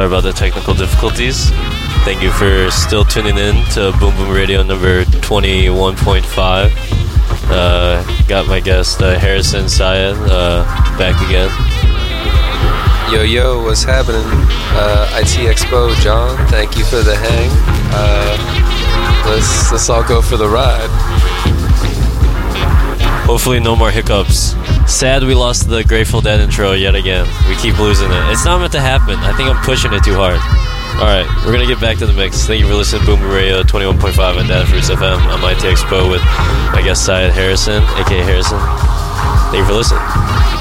Sorry about the technical difficulties. Thank you for still tuning in to Boom Boom Radio number 21.5. Uh, got my guest uh, Harrison Sayed uh, back again. Yo, yo, what's happening? Uh, IT Expo, John, thank you for the hang. Uh, let's, let's all go for the ride. Hopefully, no more hiccups. Sad we lost the Grateful Dead intro yet again. We keep losing it. It's not meant to happen. I think I'm pushing it too hard. Alright, we're gonna get back to the mix. Thank you for listening Boom Radio 21.5 and Datafruits FM. I'm IT Expo with my guest Sayed Harrison, aka Harrison. Thank you for listening.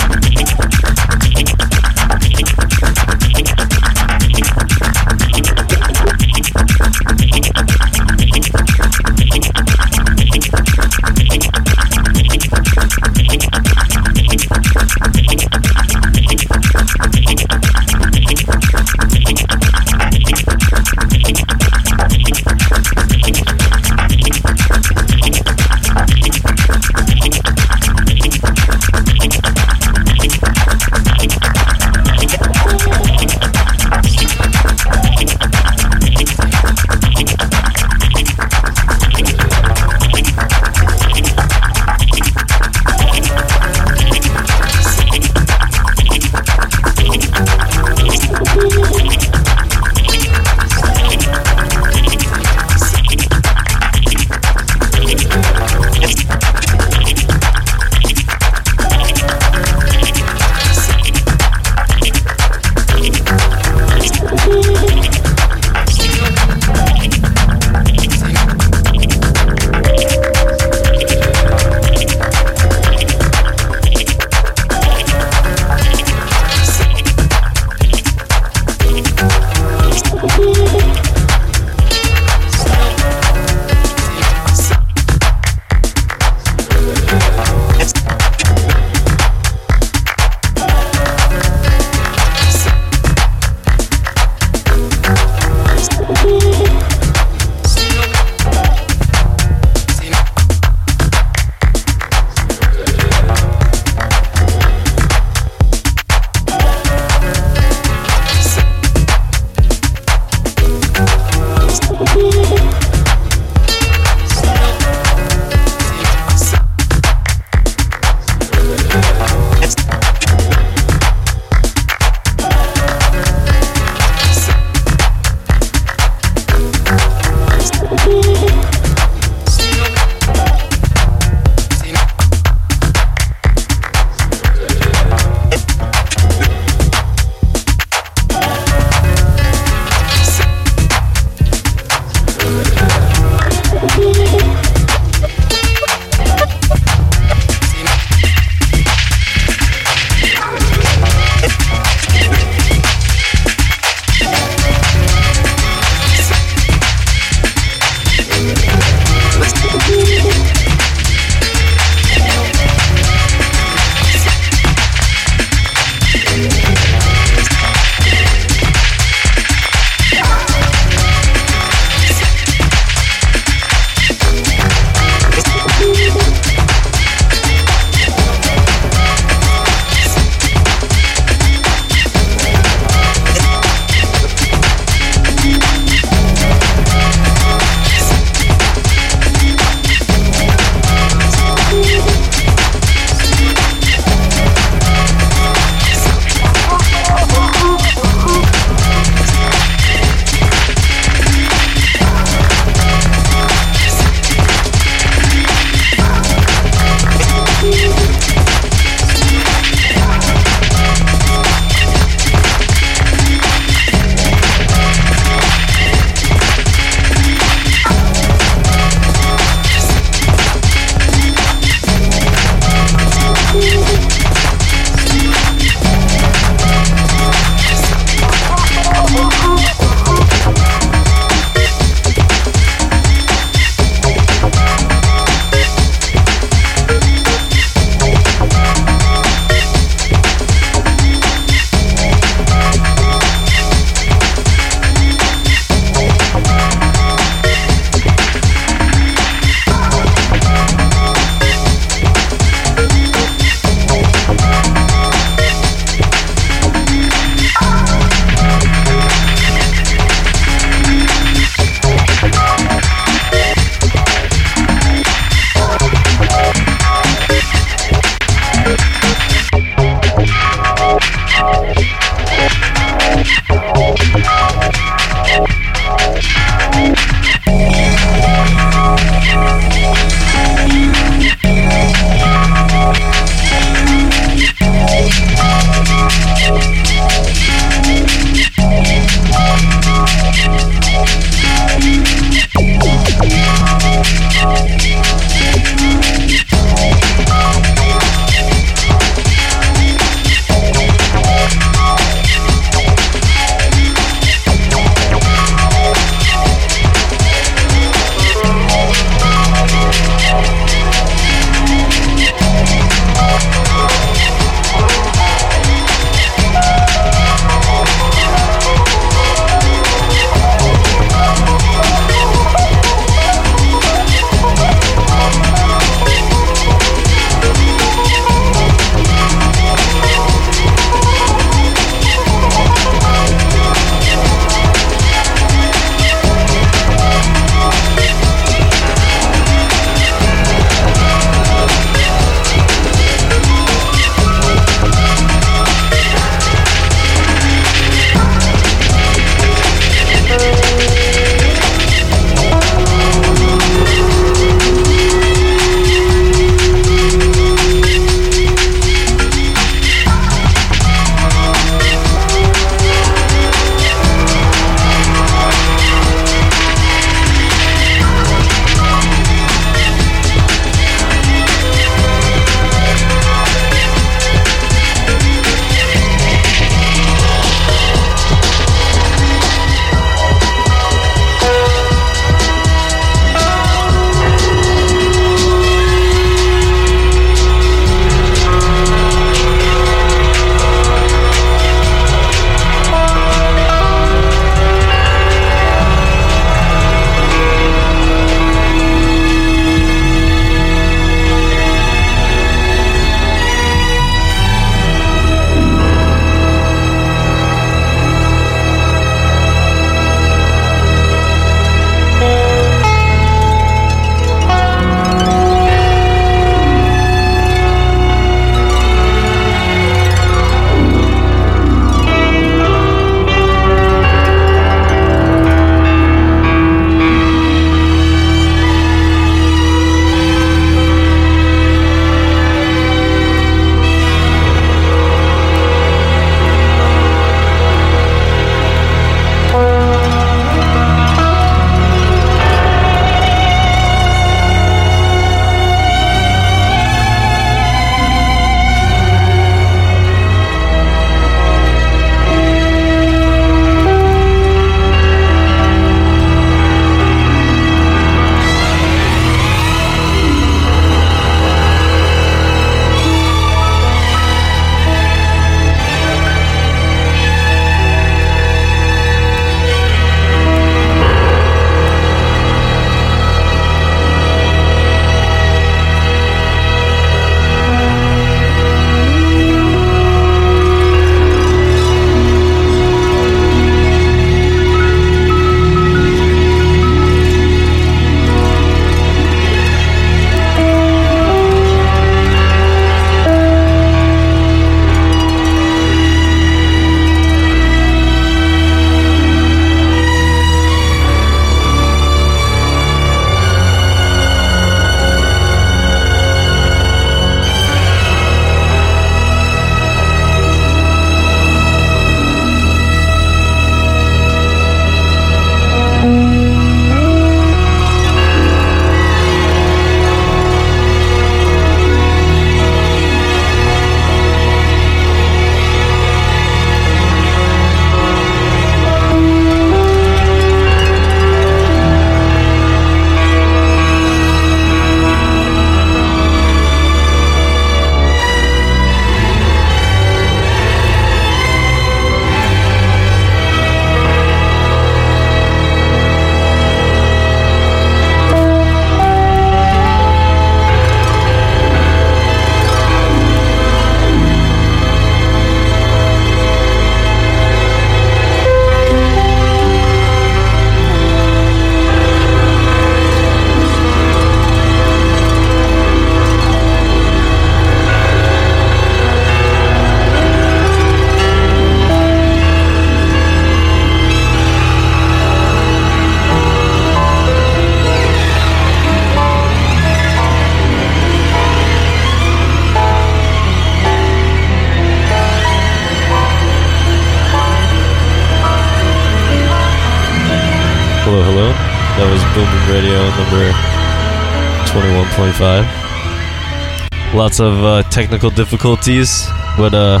21.5. Lots of uh, technical difficulties, but uh,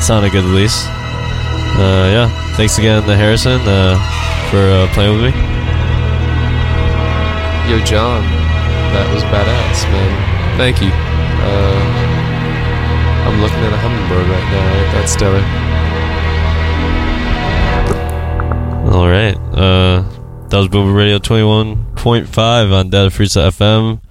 sounded good at least. Uh, yeah, thanks again to Harrison uh, for uh, playing with me. Yo, John, that was badass, man. Thank you. Uh, I'm looking at a hummingbird right now. Ain't that stellar? All right. Uh, that was Boom Boom Radio 21.5 on Datafruits FM.